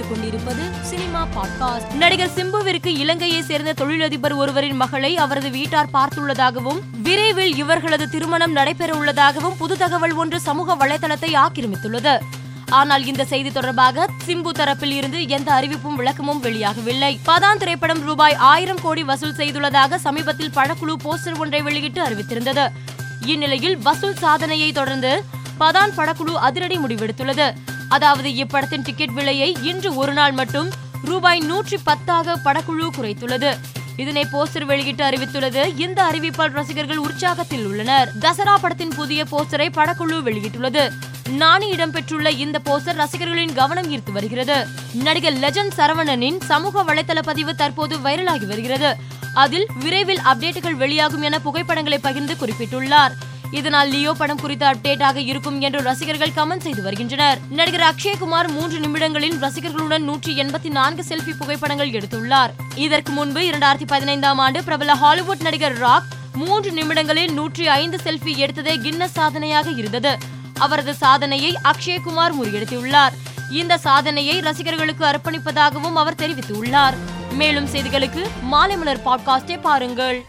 கேட்டுக்கொண்டிருப்பது cinema podcast. நடிகர் சிம்புவிற்கு இலங்கையை சேர்ந்த தொழிலதிபர் ஒருவரின் மகளை அவரது வீட்டார் பார்த்துள்ளதாகவும் விரைவில் இவர்களது திருமணம் நடைபெற உள்ளதாகவும் புது தகவல் ஒன்று சமூக வலைதளத்தை ஆக்கிரமித்துள்ளது. ஆனால் இந்த செய்தி தொடர்பாக சிம்பு தரப்பில் இருந்து எந்த அறிவிப்பும் விளக்கமும் வெளியாகவில்லை. பதான் திரைப்படம் ரூபாய் ஆயிரம் கோடி வசூல் செய்துள்ளதாக சமீபத்தில் பழக்குழு போஸ்டர் ஒன்றை வெளியிட்டு அறிவித்திருந்தது. இந்நிலையில் வசூல் சாதனையை தொடர்ந்து பதான் படக்குழு அதிரடி முடிவெடுத்துள்ளது. அதாவது இப்படத்தின் டிக்கெட் விலையை இன்று ஒரு நாள் மட்டும் ரூபாய் நூற்றி பத்தாக படக்குழு குறைத்துள்ளது. இதனை போஸ்டர் வெளியிட்டு அறிவித்துள்ளது. இந்த அறிவிப்பால் ரசிகர்கள் உற்சாகத்தில் உள்ளனர். தசரா படத்தின் புதிய போஸ்டரை படக்குழு வெளியிட்டுள்ளது. நாணி இடம்பெற்றுள்ள இந்த போஸ்டர் ரசிகர்களின் கவனம் ஈர்த்து வருகிறது. நடிகர் லெஜண்ட் சரவணனின் சமூக வலைதள பதிவு தற்போது வைரலாகி வருகிறது. அதில் விரைவில் அப்டேட்டுகள் வெளியாகும் என புகைப்படங்களை பகிர்ந்து குறிப்பிட்டுள்ளார். இதனால் லியோ படம் குறித்த அப்டேட்டாக இருக்கும் என்று ரசிகர்கள் கமெண்ட் செய்து வருகின்றனர். நடிகர் அக்ஷய்குமார் மூன்று நிமிடங்களில் ரசிகர்களுடன் நூற்றி எண்பத்தி நான்கு செல்ஃபி புகைப்படங்கள் எடுத்துள்ளார். இதற்கு முன்பு இரண்டாயிரத்தி பதினைந்தாம் ஆண்டு பிரபல ஹாலிவுட் நடிகர் ராக் மூன்று நிமிடங்களில் நூற்றி ஐந்து செல்ஃபி எடுத்ததே கின்னஸ் சாதனையாக இருந்தது. அவரது சாதனையை அக்ஷய்குமார் முறியடித்துள்ளார். இந்த சாதனையை ரசிகர்களுக்கு அர்ப்பணிப்பதாகவும் அவர் தெரிவித்துள்ளார். மேலும் செய்திகளுக்கு மாலை மலர் பாட்காஸ்டை பாருங்கள்.